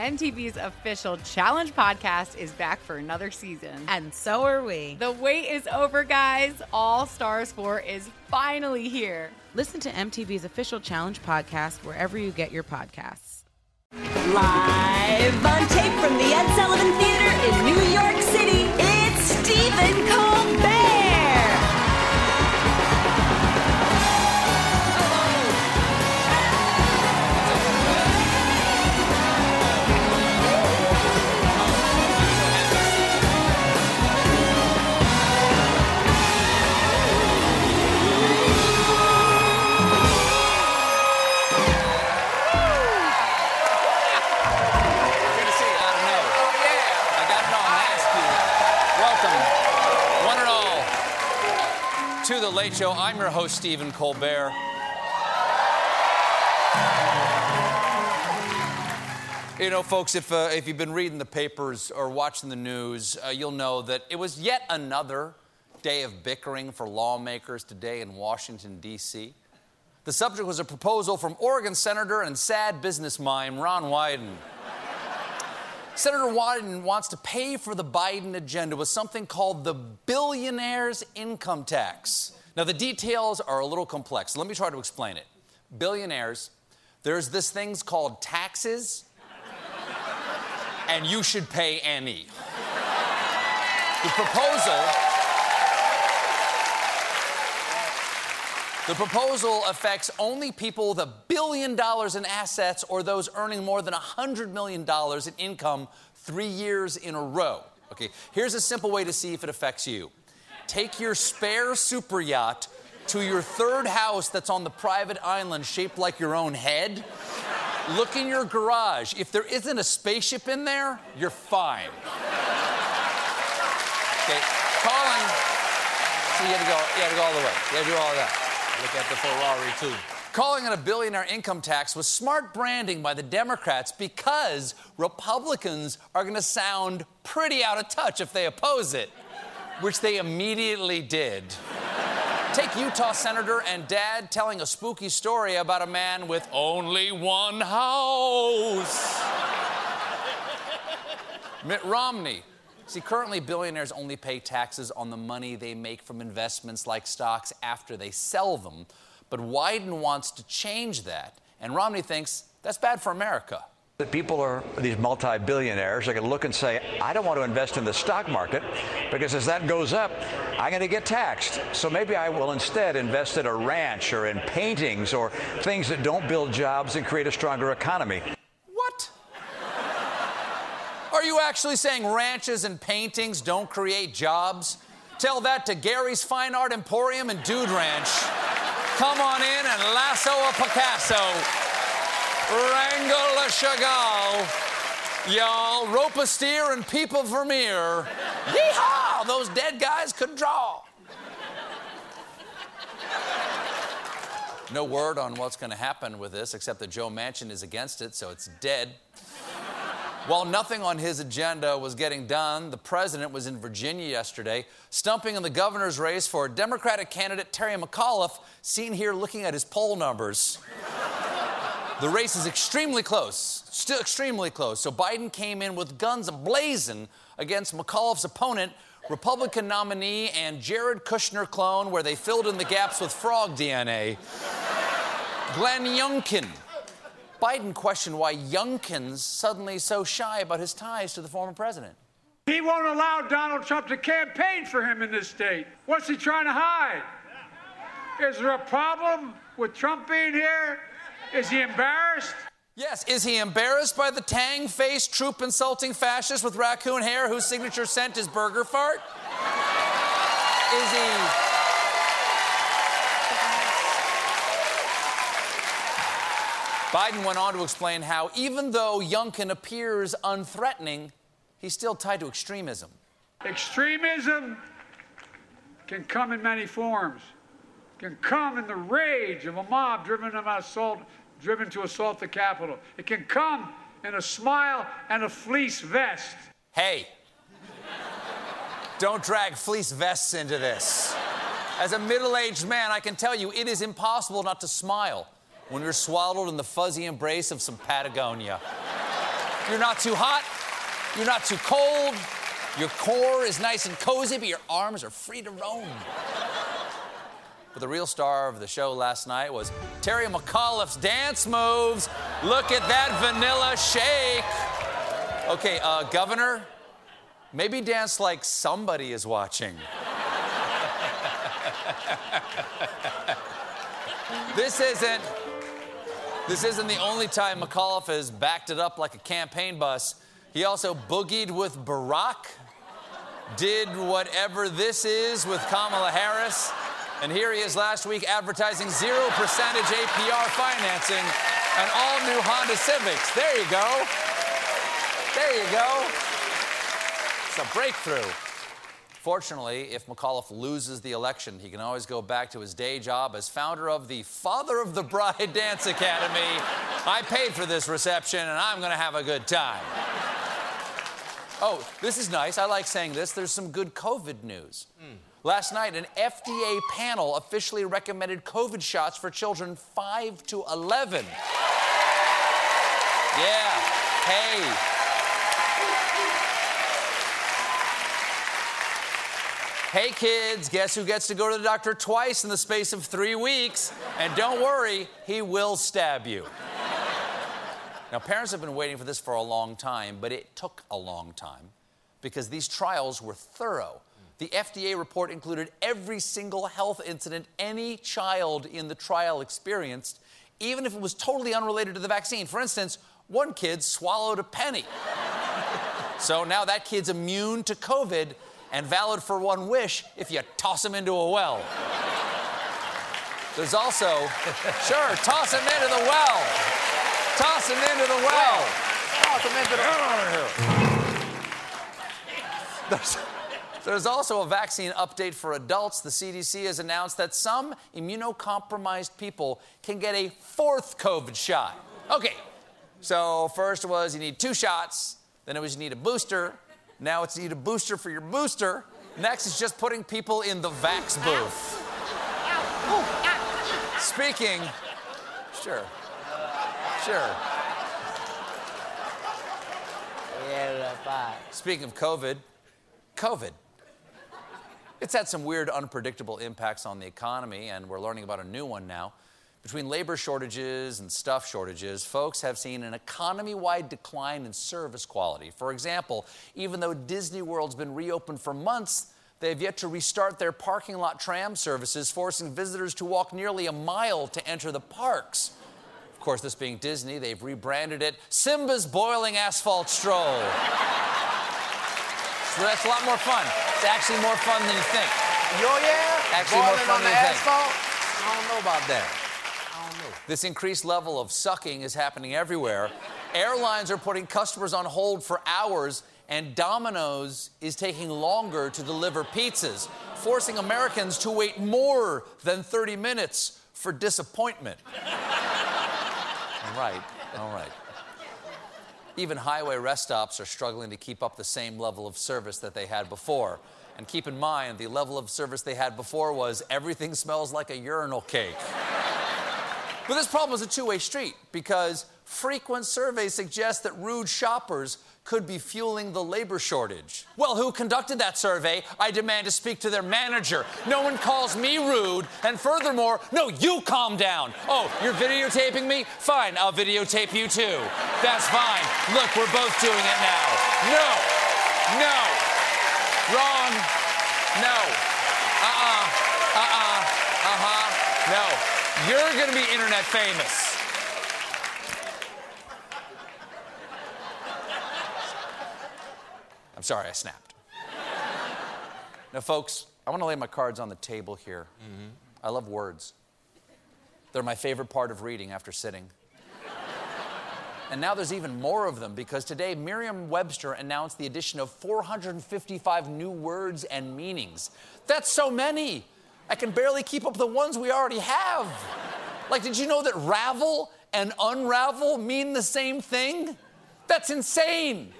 MTV's official Challenge podcast is back for another season. And so are we. The wait is over, guys. All Stars 4 is finally here. Listen to MTV's official Challenge podcast wherever you get your podcasts. Live on tape from the Ed Sullivan Theater in New York City, it's Stephen Late Show. I'm your host, Stephen Colbert. You know, folks, if, uh, if you've been reading the papers or watching the news, uh, you'll know that it was yet another day of bickering for lawmakers today in Washington, D.C. The subject was a proposal from Oregon Senator and sad business mime Ron Wyden. Senator Wyden wants to pay for the Biden agenda with something called the billionaire's income tax. Now, the details are a little complex. Let me try to explain it. Billionaires, there's this things called taxes, and you should pay any. The proposal. The proposal affects only people with a billion dollars in assets or those earning more than $100 million in income three years in a row. Okay, here's a simple way to see if it affects you take your spare super yacht to your third house that's on the private island shaped like your own head. Look in your garage. If there isn't a spaceship in there, you're fine. Okay, calling. So you had to go, you had to go all the way. You had to do all of that. Look at the Ferrari, too. Calling it a billionaire income tax was smart branding by the Democrats because Republicans are going to sound pretty out of touch if they oppose it, which they immediately did. Take Utah Senator and Dad telling a spooky story about a man with only one house. Mitt Romney. See, currently billionaires only pay taxes on the money they make from investments like stocks after they sell them. But Wyden wants to change that, and Romney thinks that's bad for America. That people are these multi-billionaires going to look and say, I don't want to invest in the stock market because as that goes up, I'm going to get taxed. So maybe I will instead invest in a ranch or in paintings or things that don't build jobs and create a stronger economy. What? Are you actually saying ranches and paintings don't create jobs? Tell that to Gary's Fine Art Emporium and Dude Ranch. Come on in and lasso a Picasso. Wrangle a Chagall. Y'all, rope a steer and peep a Vermeer. Yeehaw! Those dead guys could draw. No word on what's going to happen with this, except that Joe Manchin is against it, so it's dead. While nothing on his agenda was getting done, the president was in Virginia yesterday, stumping in the governor's race for Democratic candidate Terry McAuliffe, seen here looking at his poll numbers. The race is extremely close, still extremely close. So Biden came in with guns ablazing against McAuliffe's opponent, Republican nominee and Jared Kushner clone, where they filled in the gaps with frog DNA, Glenn Youngkin. Biden questioned why Youngkin's suddenly so shy about his ties to the former president. He won't allow Donald Trump to campaign for him in this state. What's he trying to hide? Is there a problem with Trump being here? Is he embarrassed? Yes, is he embarrassed by the tang faced, troop insulting fascist with raccoon hair whose signature scent is burger fart? Is he. Biden went on to explain how, even though Youngkin appears unthreatening, he's still tied to extremism. Extremism can come in many forms. Can come in the rage of a mob driven to assault, driven to assault the Capitol. It can come in a smile and a fleece vest. Hey, don't drag fleece vests into this. As a middle aged man, I can tell you it is impossible not to smile when you're swaddled in the fuzzy embrace of some Patagonia. You're not too hot. You're not too cold. Your core is nice and cozy, but your arms are free to roam. But the real star of the show last night was Terry McAuliffe's dance moves. Look at that vanilla shake. Okay, uh, Governor, maybe dance like somebody is watching. this isn't. This isn't the only time McAuliffe has backed it up like a campaign bus. He also boogied with Barack, did whatever this is with Kamala Harris, and here he is last week advertising zero percentage APR financing and all new Honda Civics. There you go. There you go. It's a breakthrough. Fortunately, if McAuliffe loses the election, he can always go back to his day job as founder of the Father of the Bride Dance Academy. I paid for this reception and I'm going to have a good time. Oh, this is nice. I like saying this. There's some good COVID news. Hmm. Last night, an FDA panel officially recommended COVID shots for children 5 to 11. Yeah. Hey. Hey kids, guess who gets to go to the doctor twice in the space of three weeks? And don't worry, he will stab you. Now, parents have been waiting for this for a long time, but it took a long time because these trials were thorough. The FDA report included every single health incident any child in the trial experienced, even if it was totally unrelated to the vaccine. For instance, one kid swallowed a penny. so now that kid's immune to COVID and valid for one wish if you toss him into a well. There's also, sure, toss him into the well. Toss him into the well. Toss him into the There's, there's also a vaccine update for adults. The CDC has announced that some immunocompromised people can get a fourth COVID shot. Okay, so first was you need two shots, then it was you need a booster, now it's you need a booster for your booster. Next is just putting people in the vax booth. Speaking, sure, sure. Speaking of COVID, COVID. It's had some weird, unpredictable impacts on the economy, and we're learning about a new one now. Between labor shortages and stuff shortages, folks have seen an economy wide decline in service quality. For example, even though Disney World's been reopened for months, they have yet to restart their parking lot tram services, forcing visitors to walk nearly a mile to enter the parks. Of course, this being Disney, they've rebranded it Simba's Boiling Asphalt Stroll. So that's a lot more fun. It's actually more fun than you think. Yo, yeah? Actually more fun on the than you think. asphalt? I don't know about that. I don't know. This increased level of sucking is happening everywhere. Airlines are putting customers on hold for hours, and Domino's is taking longer to deliver pizzas, forcing Americans to wait more than 30 minutes for disappointment. all right, all right. Even highway rest stops are struggling to keep up the same level of service that they had before. And keep in mind, the level of service they had before was everything smells like a urinal cake. But this problem is a two way street because frequent surveys suggest that rude shoppers could be fueling the labor shortage. Well, who conducted that survey? I demand to speak to their manager. No one calls me rude, and furthermore, no, you calm down. Oh, you're videotaping me? Fine, I'll videotape you too. That's fine. Look, we're both doing it now. No, no, wrong, no, uh uh, uh uh, uh huh, no. You're gonna be internet famous. I'm sorry, I snapped. now, folks, I want to lay my cards on the table here. Mm-hmm. I love words. They're my favorite part of reading after sitting. and now there's even more of them because today Merriam Webster announced the addition of 455 new words and meanings. That's so many. I can barely keep up the ones we already have. Like, did you know that ravel and unravel mean the same thing? That's insane.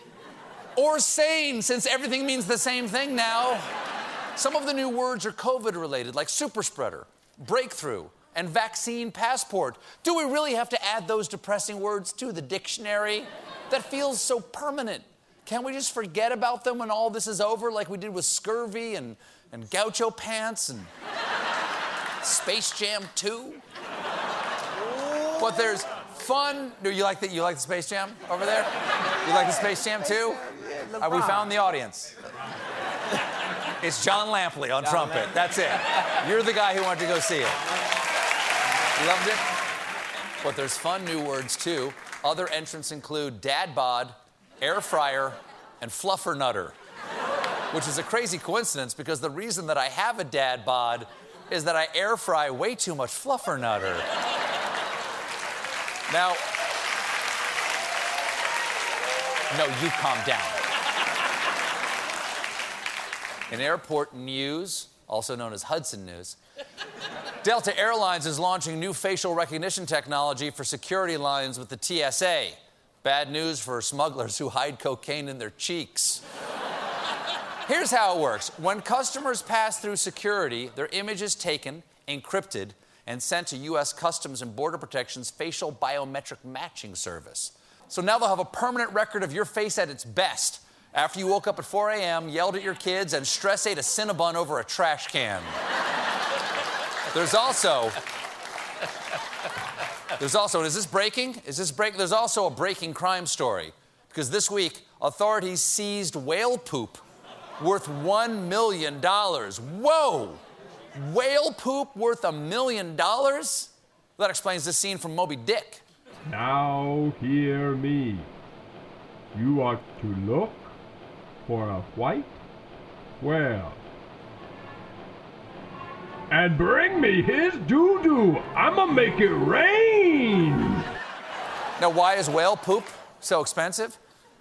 Or sane, since everything means the same thing now. Some of the new words are COVID related, like super spreader, breakthrough, and vaccine passport. Do we really have to add those depressing words to the dictionary? that feels so permanent. Can't we just forget about them when all this is over, like we did with Scurvy and, and Gaucho Pants and Space Jam 2? But there's fun. Do you like that? you like the Space Jam over there? You like the Space Jam too? Uh, we found the audience. It's Jon Lampley on trumpet. That's it. You're the guy who wanted to go see it. Loved it? But there's fun new words too. Other entrants include dad bod, air fryer, and fluffer nutter. Which is a crazy coincidence because the reason that I have a dad bod is that I air fry way too much fluffer nutter. Now, no, you calm down. In airport news, also known as Hudson News, Delta Airlines is launching new facial recognition technology for security lines with the TSA. Bad news for smugglers who hide cocaine in their cheeks. Here's how it works when customers pass through security, their image is taken, encrypted, and sent to U.S. Customs and Border Protection's facial biometric matching service. So now they'll have a permanent record of your face at its best after you woke up at 4 a.m., yelled at your kids, and stress ate a Cinnabon over a trash can. There's also. There's also, is this breaking? Is this break? There's also a breaking crime story. Because this week, authorities seized whale poop worth $1 million. Whoa! Whale poop worth a million dollars? That explains this scene from Moby Dick. Now hear me. You are to look for a white whale. And bring me his doo doo. I'ma make it rain. Now, why is whale poop so expensive?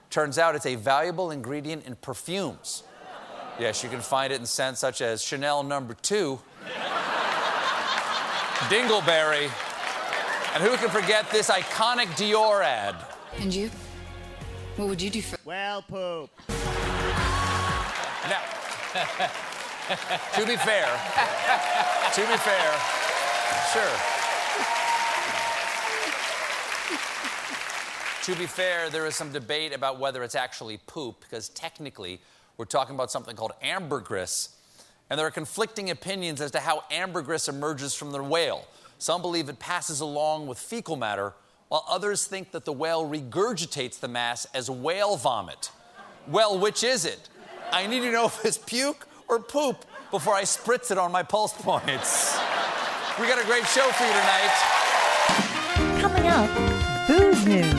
Turns out it's a valuable ingredient in perfumes. Yes, you can find it in scents such as Chanel number two, Dingleberry, and who can forget this iconic Dior ad? And you? What would you do for? Well, poop. Now, to be fair, to be fair, sure. to be fair, there is some debate about whether it's actually poop, because technically, we're talking about something called ambergris, and there are conflicting opinions as to how ambergris emerges from the whale. Some believe it passes along with fecal matter, while others think that the whale regurgitates the mass as whale vomit. Well, which is it? I need to know if it's puke or poop before I spritz it on my pulse points. We got a great show for you tonight. Coming up, booze news.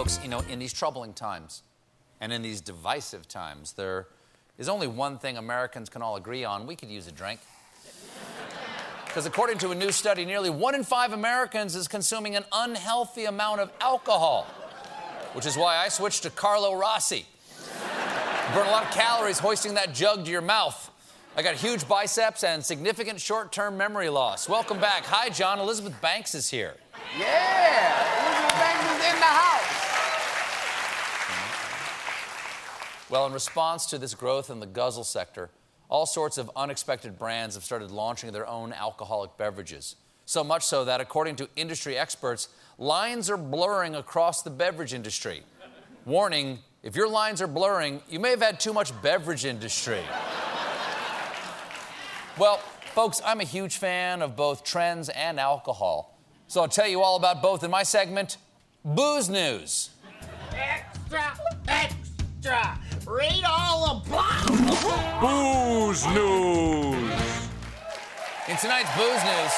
Folks, you know, in these troubling times and in these divisive times, there is only one thing Americans can all agree on. We could use a drink. Because according to a new study, nearly one in five Americans is consuming an unhealthy amount of alcohol, which is why I switched to Carlo Rossi. Burn a lot of calories hoisting that jug to your mouth. I got huge biceps and significant short term memory loss. Welcome back. Hi, John. Elizabeth Banks is here. Yeah, Elizabeth Banks is in the house. Well, in response to this growth in the guzzle sector, all sorts of unexpected brands have started launching their own alcoholic beverages. So much so that, according to industry experts, lines are blurring across the beverage industry. Warning if your lines are blurring, you may have had too much beverage industry. well, folks, I'm a huge fan of both trends and alcohol. So I'll tell you all about both in my segment, Booze News. Extra, extra. Read all about Booze News. In tonight's Booze News,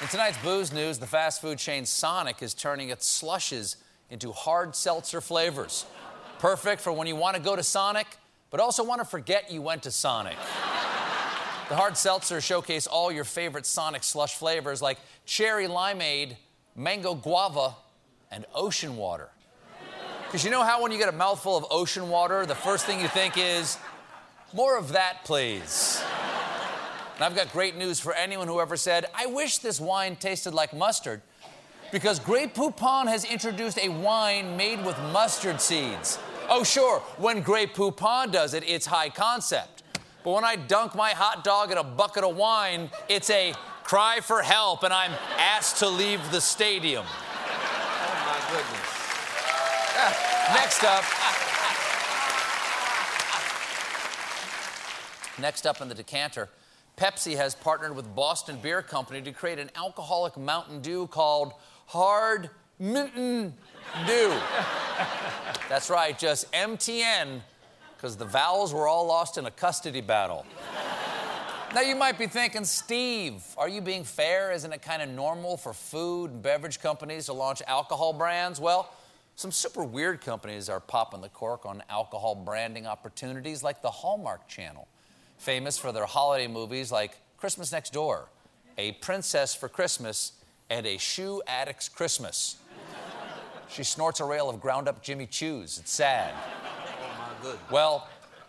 in tonight's Booze News, the fast food chain Sonic is turning its slushes into hard seltzer flavors. Perfect for when you want to go to Sonic, but also want to forget you went to Sonic. the hard seltzers showcase all your favorite Sonic slush flavors like cherry limeade, mango guava, and ocean water. Because you know how when you get a mouthful of ocean water, the first thing you think is, more of that, please. And I've got great news for anyone who ever said, I wish this wine tasted like mustard. Because Grey Poupon has introduced a wine made with mustard seeds. Oh, sure, when Grey Poupon does it, it's high concept. But when I dunk my hot dog in a bucket of wine, it's a cry for help and I'm asked to leave the stadium. Oh my goodness. Next up. Next up in the decanter, Pepsi has partnered with Boston Beer Company to create an alcoholic Mountain Dew called Hard Mountain Dew. That's right, just MTN, because the vowels were all lost in a custody battle. Now you might be thinking, Steve, are you being fair? Isn't it kind of normal for food and beverage companies to launch alcohol brands? Well, some super weird companies are popping the cork on alcohol branding opportunities, like the Hallmark Channel, famous for their holiday movies like Christmas Next Door, A Princess for Christmas, and A Shoe Addict's Christmas. she snorts a rail of ground up Jimmy Choos. It's sad. Well,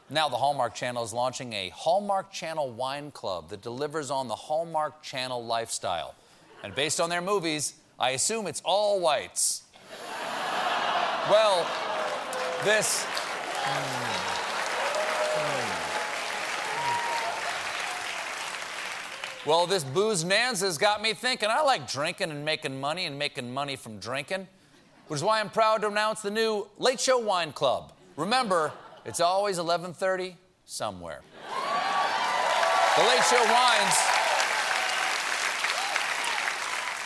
now the Hallmark Channel is launching a Hallmark Channel wine club that delivers on the Hallmark Channel lifestyle. And based on their movies, I assume it's all whites. Well, this. Well, this booze nanza's got me thinking. I like drinking and making money and making money from drinking, which is why I'm proud to announce the new Late Show Wine Club. Remember, it's always 11:30 somewhere. The Late Show wines.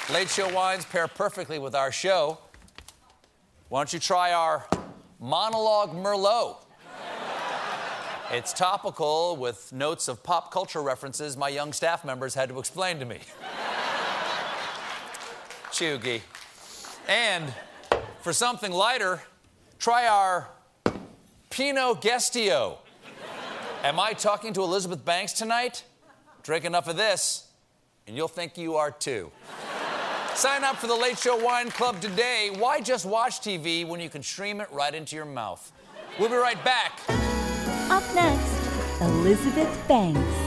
Late Show wines pair perfectly with our show. Why don't you try our monologue Merlot? It's topical with notes of pop culture references my young staff members had to explain to me. Chugi. And for something lighter, try our Pinot Gestio. Am I talking to Elizabeth Banks tonight? Drink enough of this, and you'll think you are too. Sign up for the Late Show Wine Club today. Why just watch TV when you can stream it right into your mouth? We'll be right back. Up next, Elizabeth Banks.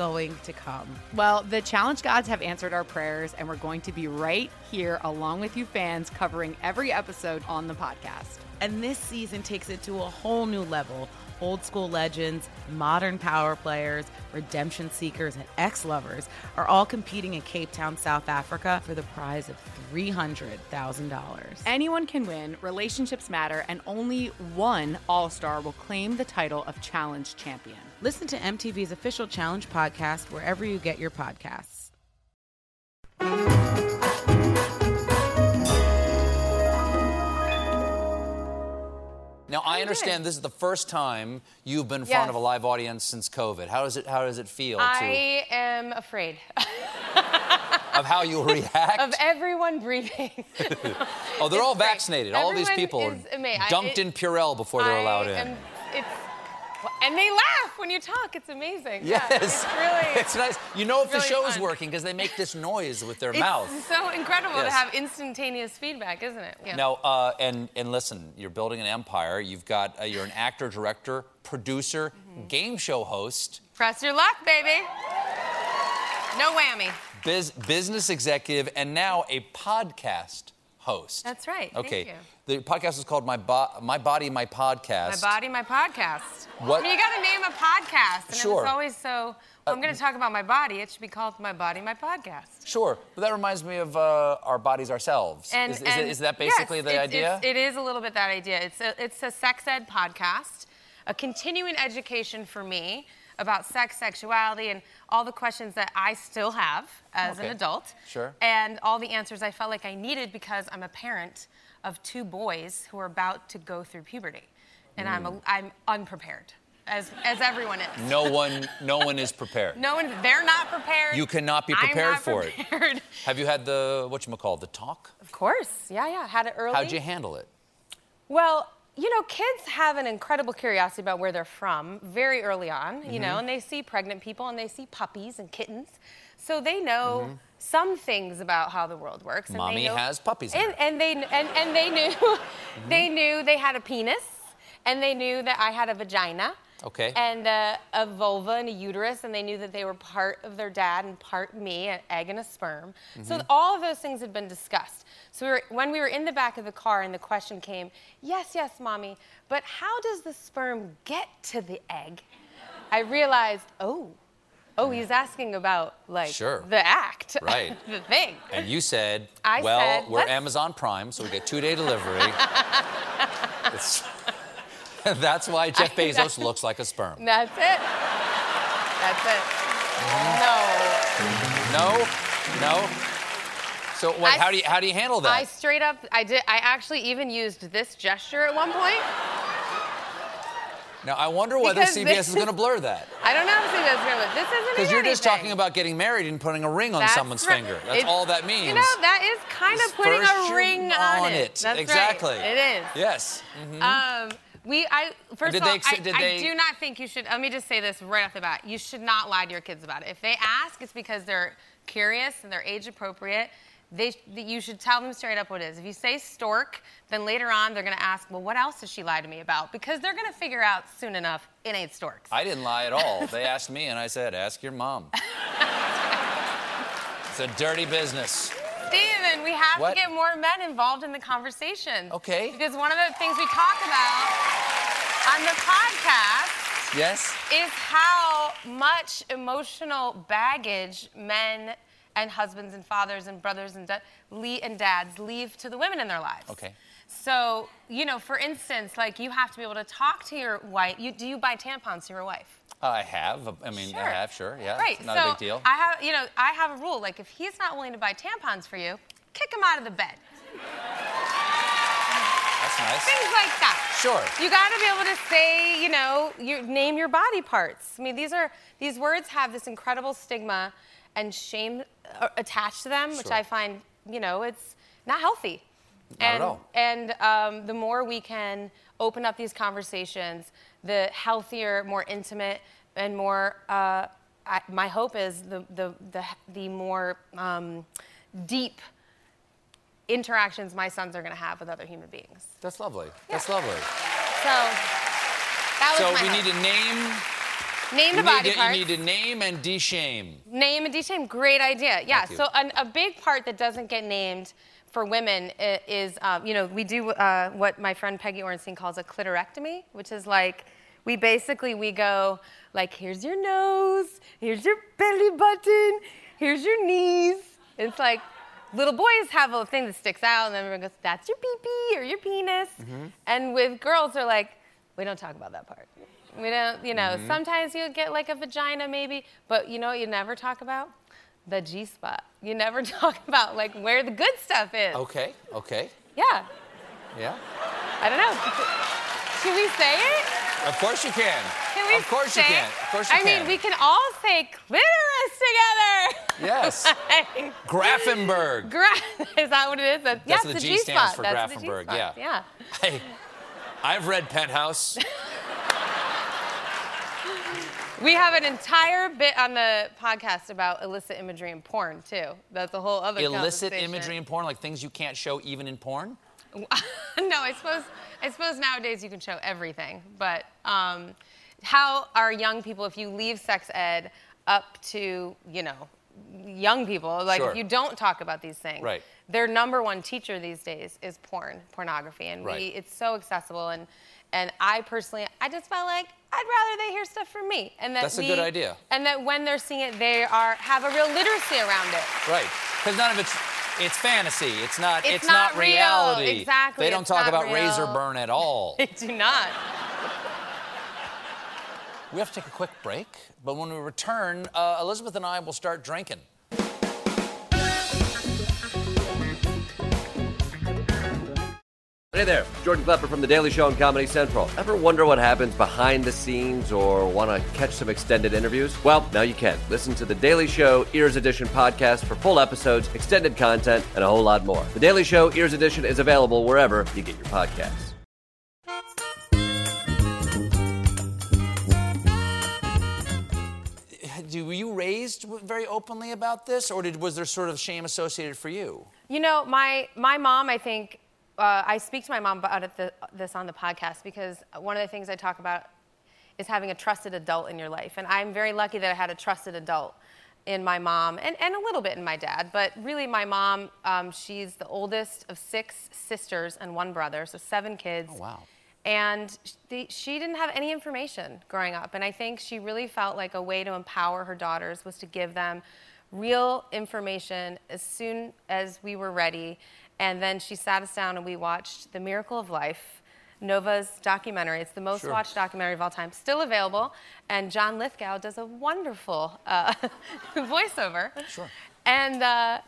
going to come. Well, the challenge gods have answered our prayers, and we're going to be right here along with you fans covering every episode on the podcast. And this season takes it to a whole new level. Old school legends, modern power players, redemption seekers, and ex lovers are all competing in Cape Town, South Africa for the prize of $300,000. Anyone can win, relationships matter, and only one All Star will claim the title of Challenge Champion. Listen to MTV's official Challenge podcast wherever you get your podcasts. Now I understand this is the first time you've been in front Yes. of a live audience since COVID. How does it How does it feel I am afraid of how you'll react? of everyone breathing. oh, they're all vaccinated. All these people are is ama- I- dunked in Purell before they're allowed in. And they laugh when you talk. It's amazing. Yeah, Yes, it's really. it's nice. You know if the really show is working because they make this noise with their it's mouth. It's so incredible to have instantaneous feedback, isn't it? Yeah. Now, uh, and and listen, you're building an empire. You've got uh, you're an actor, director, producer, Mm-hmm. game show host, Press your luck, baby. No whammy. biz, business executive, and now a podcast host. That's right. Okay. The podcast is called My, Bo- My Body, My Podcast. My body, my podcast. What- I mean, you got to name a podcast, and Sure. it's always so. Well, I'm going to talk about my body. It should be called My Body, My Podcast. Sure, but that reminds me of uh, our bodies ourselves. And, is, is, and- is that basically yes, the it's- idea? it's- it is a little bit that idea. It's a, it's a sex ed podcast a continuing education for me about sex, sexuality, and all the questions that I still have as Okay. an adult. Sure. And all the answers I felt like I needed because I'm a parent of two boys who are about to go through puberty. And I'm, a, Mm. I'm unprepared, as, as everyone is. No one, no one is prepared. No one, they're not prepared. You cannot be prepared for prepared. it. Have you had the what you call the talk? Of course, yeah, yeah. Had it early. How'd you handle it? Well, you know, kids have an incredible curiosity about where they're from very early on, you know, Mhm. and they see pregnant people and they see puppies and kittens. So they know Mhm. Some things about how the world works. And Mommy they know, has puppies And, and they and, and they knew they knew they had a penis and they knew that I had a vagina Okay. and uh, a vulva and a uterus, and they knew that they were part of their dad and part me, an egg and a sperm. So Mhm. all of those things had been discussed. So we were, when we were in the back of the car, and the question came, "Yes, yes, mommy, but how does the sperm get to the egg?" I realized, oh, oh, he's asking about like Sure. the act, Right. the thing. And you said, I well, said, we're let's- Amazon Prime, so we get two day delivery. That's why Jeff I- Bezos looks like a sperm. That's it. That's it. Mm-hmm. No. No? No? So what, I how, do you, how do you handle that? I straight up, I did. I actually even used this gesture at one point. Now, I wonder whether Because CBS is going to blur that. I don't know if CBS is gonna. Blur This isn't. A Because you're just talking about getting married and putting a ring on That's someone's right. finger. That's all that means. You know, that is kind of putting a ring on, it. That's exactly. Right. It is. Yes. Mhm. Um, we, I first did of all, they ex- I, did I they- do not think you should. Let me just say this right off the bat: you should not lie to your kids about it. If they ask, it's because they're curious and they're age appropriate. They, you should tell them straight up what it is. If you say stork, then later on they're going to ask, well, what else does she lie to me about? Because they're going to figure out soon enough it ain't storks. I didn't lie at all. They asked me, and I said, ask your mom. it's a dirty business. Steven, we have What? to get more men involved in the conversation. Okay. Because one of the things we talk about on the podcast Yes? is how much emotional baggage men and husbands and fathers and brothers and, da- le- and dads leave to the women in their lives. Okay. So, you know, for instance, like you have to be able to talk to your wife. You, do you buy tampons to your wife? Uh, I have. I mean, Sure. I have, sure. Yeah. Right. It's not so a big deal. I have, you know, I have a rule. Like, if he's not willing to buy tampons for you, kick him out of the bed. That's nice. Things like that. Sure. You got to be able to say, you know, you name your body parts. I mean, these are these words have this incredible stigma and shame uh, attached to them, which I find, you know, it's not healthy. Not at and all. and um, the more we can open up these conversations, the healthier, more intimate, and more. Uh, I, my hope is the the the, the more um, deep interactions my sons are going to have with other human beings. That's lovely. That's lovely. So that was So my we hope. need to name. Name the body to, parts. You need to name and de-shame. Name and de-shame. Great idea. Yeah. So an, a big part that doesn't get named for women is, um, you know, we do uh, what my friend Peggy Orenstein calls a clitorectomy, which is like we basically we go like here's your nose, here's your belly button, here's your knees. It's like little boys have a thing that sticks out, and then everyone goes, that's your pee-pee or your penis. And with girls, they're like, we don't talk about that part. We don't, you know, Mhm. sometimes you get like a vagina maybe, but you know what you never talk about? The G spot. You never talk about like where the good stuff is. Okay. Okay. Yeah. Yeah. I don't know. Should we say it? Of course you can. Can we Of course say you can. Of course you I can. I mean, we can all say clitoris together. Yes. Like, Grafenberg. Gra- is that what it is? That's, That's yes, the G G stands spot. for That's the Grafenberg, G-spot. yeah. Yeah. Hey, I've read Penthouse. We have an entire bit on the podcast about illicit imagery and porn too. That's a whole other thing. Illicit imagery in porn, like things you can't show even in porn. no, I suppose I suppose nowadays you can show everything, but um, how are young people if you leave sex ed up to you know young people like Sure. if you don't talk about these things Right. their number one teacher these days is porn pornography and we it's so accessible and and I personally I just felt like I'd rather they hear stuff from me and that That's a good idea. and that when they're seeing it they are have a real literacy around it Right. Because none of it's it's fantasy. It's not. It's It's, not not, real. reality. Exactly, They don't talk about real. razor burn at all. they do not We have to take a quick break, but when we return, uh, Elizabeth and I will start drinking. Hey there, Jordan Klepper from The Daily Show on Comedy Central. Ever wonder what happens behind the scenes or want to catch some extended interviews? Well, now you can. Listen to The Daily Show Ears Edition podcast for full episodes, extended content, and a whole lot more. The Daily Show Ears Edition is available wherever you get your podcasts. Do, were you raised very openly about this, or did, was there sort of shame associated for you? You know, my my mom, I think, uh, I speak to my mom about it the, this on the podcast because one of the things I talk about is having a trusted adult in your life, and I'm very lucky that I had a trusted adult in my mom and, and a little bit in my dad, but really my mom, um, she's the oldest of six sisters and one brother, so seven kids. Oh, wow. And the, she didn't have any information growing up. And I think she really felt like a way to empower her daughters was to give them real information as soon as we were ready. And then she sat us down and we watched The Miracle of Life, Nova's documentary. It's the most Sure. watched documentary of all time, still available. And John Lithgow does a wonderful uh, voiceover. Sure. And uh,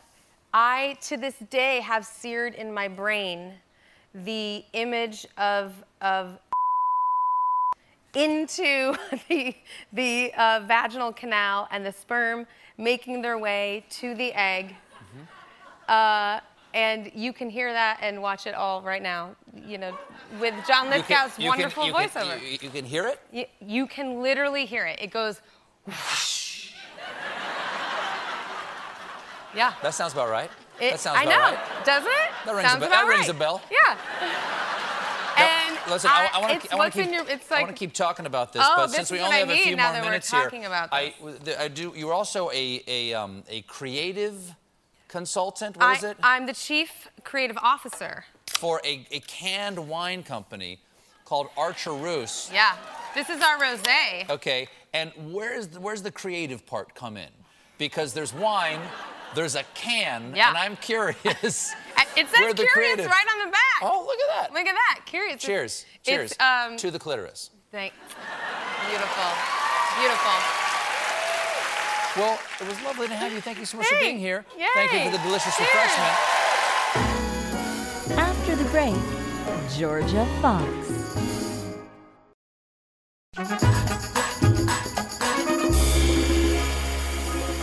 I, to this day, have seared in my brain the image of, of into the, the uh, vaginal canal and the sperm making their way to the egg. Uh, and you can hear that and watch it all right now, you know, with John You can- Lithgow's you can- wonderful you can- voiceover. you- you can hear it? You, you can literally hear it. It goes whoosh. Yeah. That sounds about right. It- that sounds about right. I about know. right. Does it? That rings a bell. That rings right. a bell. Yeah. And Listen, I, I want to. I want to keep. in your. It's I like. keep talking about this, Oh, but this since we only have a few more minutes here, I, I do. You're also a a um, a creative consultant. What I, is it? I'm the chief creative officer. For a, a canned wine company called Archer Roose. Yeah. This is our rosé. Okay, and where's the, where's the creative part come in? Because there's wine, there's a can, Yeah. and I'm curious. It says curious creative- right on the back. Oh, look at that. Look at that. Curious. It's- Cheers. it's, Cheers. um, to the clitoris. Thank. Beautiful. Beautiful. Well, it was lovely to have you. Thank you so much for being here. Thank you for the delicious Cheers. refreshment. After the break, Jorja Fox.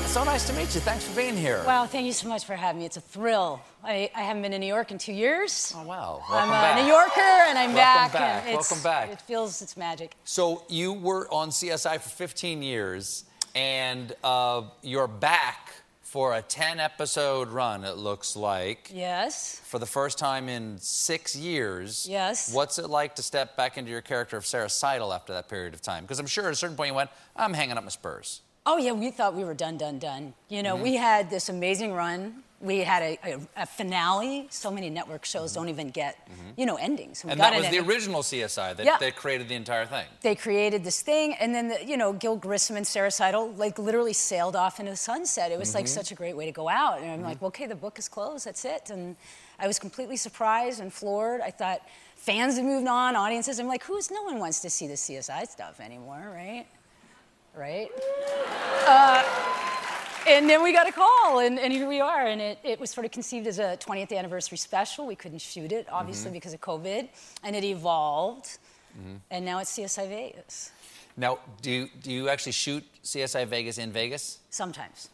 So nice to meet you. Thanks for being here. Wow, thank you so much for having me. It's a thrill. I, I haven't been in New York in two years. Oh, wow. I'm Welcome a back. New Yorker and I'm Welcome back. back. And Welcome back. It feels it's magic. So you were on CSI for 15 years, and uh, you're back for a 10 episode run, it looks like. Yes. For the first time in six years. Yes. What's it like to step back into your character of Sara Sidle after that period of time? Because I'm sure at a certain point you went, I'm hanging up my spurs. Oh yeah, we thought we were done, done, done. You know, Mhm. we had this amazing run. We had a, a, a finale. So many network shows don't even get, you know, endings. We Mm-hmm. and that was an the original CSI that, Yeah. that created the entire thing. they created this thing, and then the, you know Gil Grissom and Sara Sidle like literally sailed off into the sunset. It was like Mhm. such a great way to go out, and I'm Mhm. like, okay, the book is closed. That's it. And I was completely surprised and floored. I thought fans had moved on, audiences. I'm like, who's? No one wants to see the CSI stuff anymore, right? Right? Uh, and then we got a call, and, and here we are. And it, it was sort of conceived as a 20th anniversary special. We couldn't shoot it, obviously, Mhm. because of COVID. And it evolved, Mhm. and now it's CSI Vegas. Now, do you, do you actually shoot CSI Vegas in Vegas? Sometimes.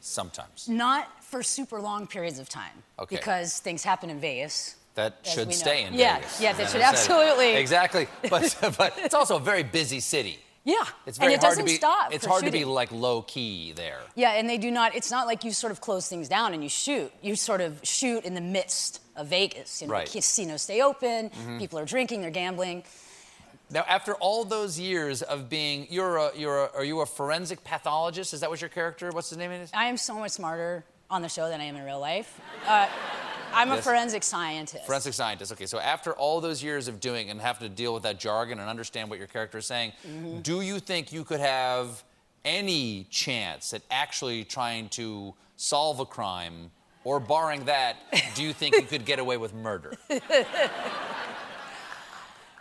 Sometimes. Not for super long periods of time. Okay. Because things happen in Vegas. That should stay in Yeah, Vegas. yeah, as that should absolutely. Exactly. But, but it's also a very busy city. Yeah. It's very and it hard doesn't to be. stop. it's hard to be like low key there. Yeah, and they do not, it's not like you sort of close things down and you shoot. You sort of shoot in the midst of Vegas. You know, Right. casinos stay open, Mhm. people are drinking, they're gambling. Now, after all those years of being, you're a, you're a, are you a forensic pathologist? Is that what your character? What's his name? Is? I am so much smarter on the show than I am in real life. Uh, I'm a forensic scientist. Forensic scientist. Okay, so after all those years of doing and having to deal with that jargon and understand what your character is saying, Mhm. do you think you could have any chance at actually trying to solve a crime, or barring that, do you think you could get away with murder?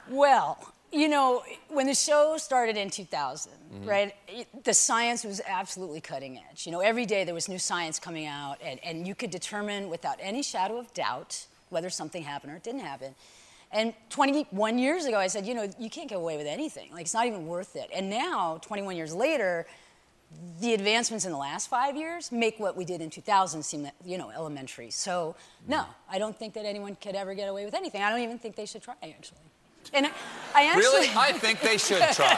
Well, you know, when the show started in 2000, Mm-hmm. Mhm. right, it, the science was absolutely cutting edge. You know, every day there was new science coming out, and, and you could determine without any shadow of doubt whether something happened or it didn't happen. And 21 years ago, I said, you know, you can't get away with anything. Like, it's not even worth it. And now, 21 years later, the advancements in the last five years make what we did in 2000 seem, you know, elementary. So, no, I don't think that anyone could ever get away with anything. I don't even think they should try, actually. And I, I actually. Really? I think they should try.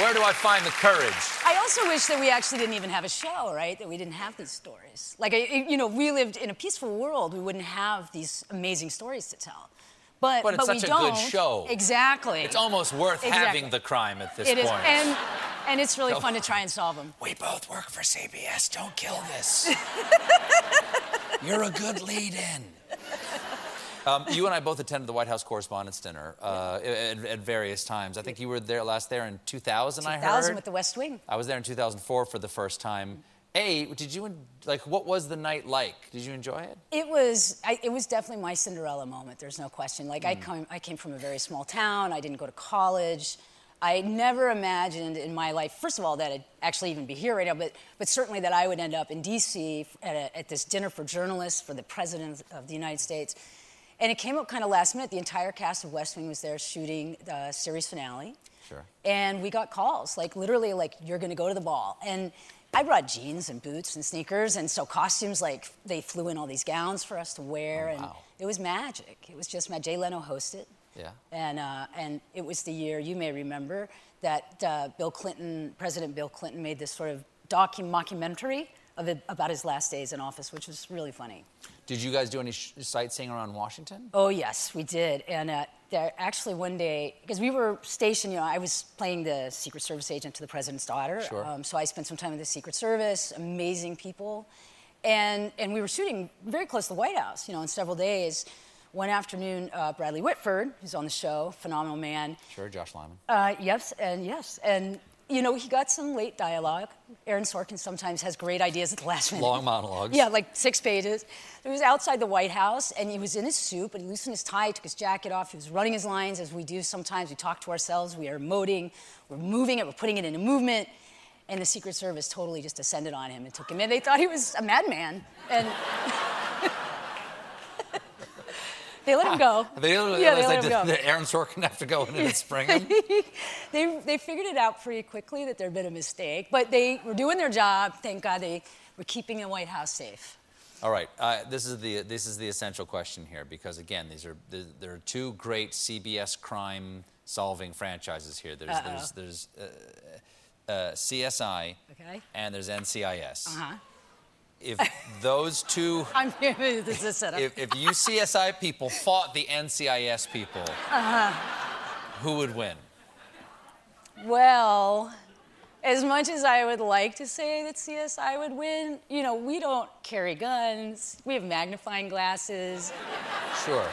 Where do I find the courage? I also wish that we actually didn't even have a show, right? That we didn't have these stories. Like, I- you know, we lived in a peaceful world, we wouldn't have these amazing stories to tell. But, But it's we such a don't. show. Exactly. It's almost worth Exactly. having the crime at this It point. is, and and it's really So- fun to try and solve them. We both work for CBS. Don't kill this. You're a good lead-in. Um, you and I both attended the White House Correspondents' Dinner uh, at, at various times. I think you were there last there in 2000. I 2000 heard. with the West Wing. I was there in 2004 for the first time. A, did you like? What was the night like? Did you enjoy it? It was, I, it was definitely my Cinderella moment. There's no question. Like Hmm. I come, I came from a very small town. I didn't go to college. I never imagined in my life, first of all, that I'd actually even be here right now, but, but certainly that I would end up in D.C. at, a, at this dinner for journalists for the President of the United States. And it came up kind of last minute. The entire cast of West Wing was there shooting the series finale. Sure. And we got calls, like literally, like you're going to go to the ball. And I brought jeans and boots and sneakers, and so costumes, like they flew in all these gowns for us to wear, and it was magic. It was just magic. Jay Leno hosted, Yeah. and uh, and it was the year you may remember that uh, Bill Clinton, President Bill Clinton, made this sort of docu mockumentary it, about his last days in office, which was really funny. Did you guys do any sh- sightseeing around Washington? Oh yes, we did. And uh, there actually one day, because we were stationed, you know, I was playing the Secret Service agent to the president's daughter. Sure. Um, so I spent some time with the Secret Service, amazing people, and and we were shooting very close to the White House, you know, in several days. One afternoon, uh, Bradley Whitford, who's on the show, phenomenal man, Sure, Josh Lyman. uh, yes, and yes, and you know he got some late dialogue. Aaron Sorkin sometimes has great ideas at the last minute. Long monologues. Yeah, like six pages. He was outside the White House, and he was in his suit, but he loosened his tie, took his jacket off. He was running his lines as we do sometimes. We talk to ourselves. We are emoting. We're moving it. We're putting it in a movement. And the Secret Service totally just descended on him and took him in. They thought he was a madman, and they let him go. They didn't yeah, realize they let they him did, go. that Aaron Sorkin have to go in and spring him. they, they figured it out pretty quickly that there'd been a mistake, but they were doing their job. Thank God they were keeping the White House safe. All right, uh, this is the this is the essential question here because again, these are there, there are two great CBS crime solving franchises here. There's Uh-oh. there's there's uh, uh, CSI Okay. and there's NCIS. Uh huh. If those two, I'm here. This is a setup. if, if you CSI people fought the NCIS people, uh-huh. who would win? Well, as much as I would like to say that CSI would win, you know, we don't carry guns. We have magnifying glasses. Sure.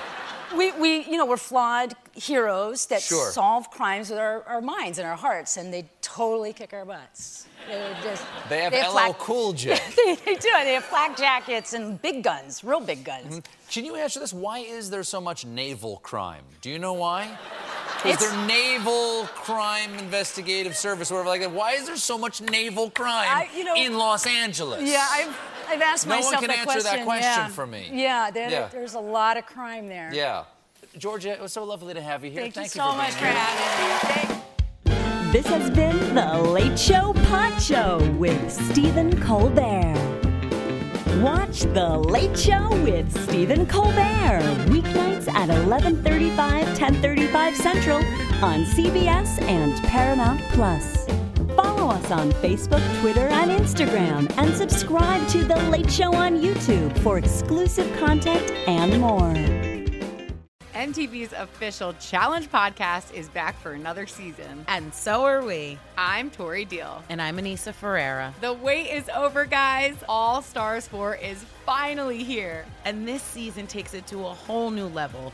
We, we you know, we're flawed heroes that Sure. solve crimes with our, our minds and our hearts, and they totally kick our butts. They're just, They have LL flak- Cool J. they, they do. They have flak jackets and big guns, real big guns. Mm-hmm. Can you answer this? Why is there so much naval crime? Do you know why? Is there naval crime investigative service or whatever like that? Why is there so much naval crime I- you know- in Los Angeles? Yeah, I've, I've asked No one myself can that answer that question. question yeah. for me. Yeah, there, Yeah. there's a lot of crime there. Yeah. Jorja, it was so lovely to have you here. Thank, Thank you you so for much for having me. This has been The Late Show Pod Show with Stephen Colbert. Watch The Late Show with Stephen Colbert weeknights at 11:35, 10:35 Central on CBS and Paramount Plus. Follow us on Facebook, Twitter, and Instagram, and subscribe to The Late Show on YouTube for exclusive content and more. MTV's official Challenge podcast is back for another season. And so are we. I'm Tori Deal. And I'm Aneesa Ferreira. The wait is over, guys. All Stars 4 is finally here. And this season takes it to a whole new level.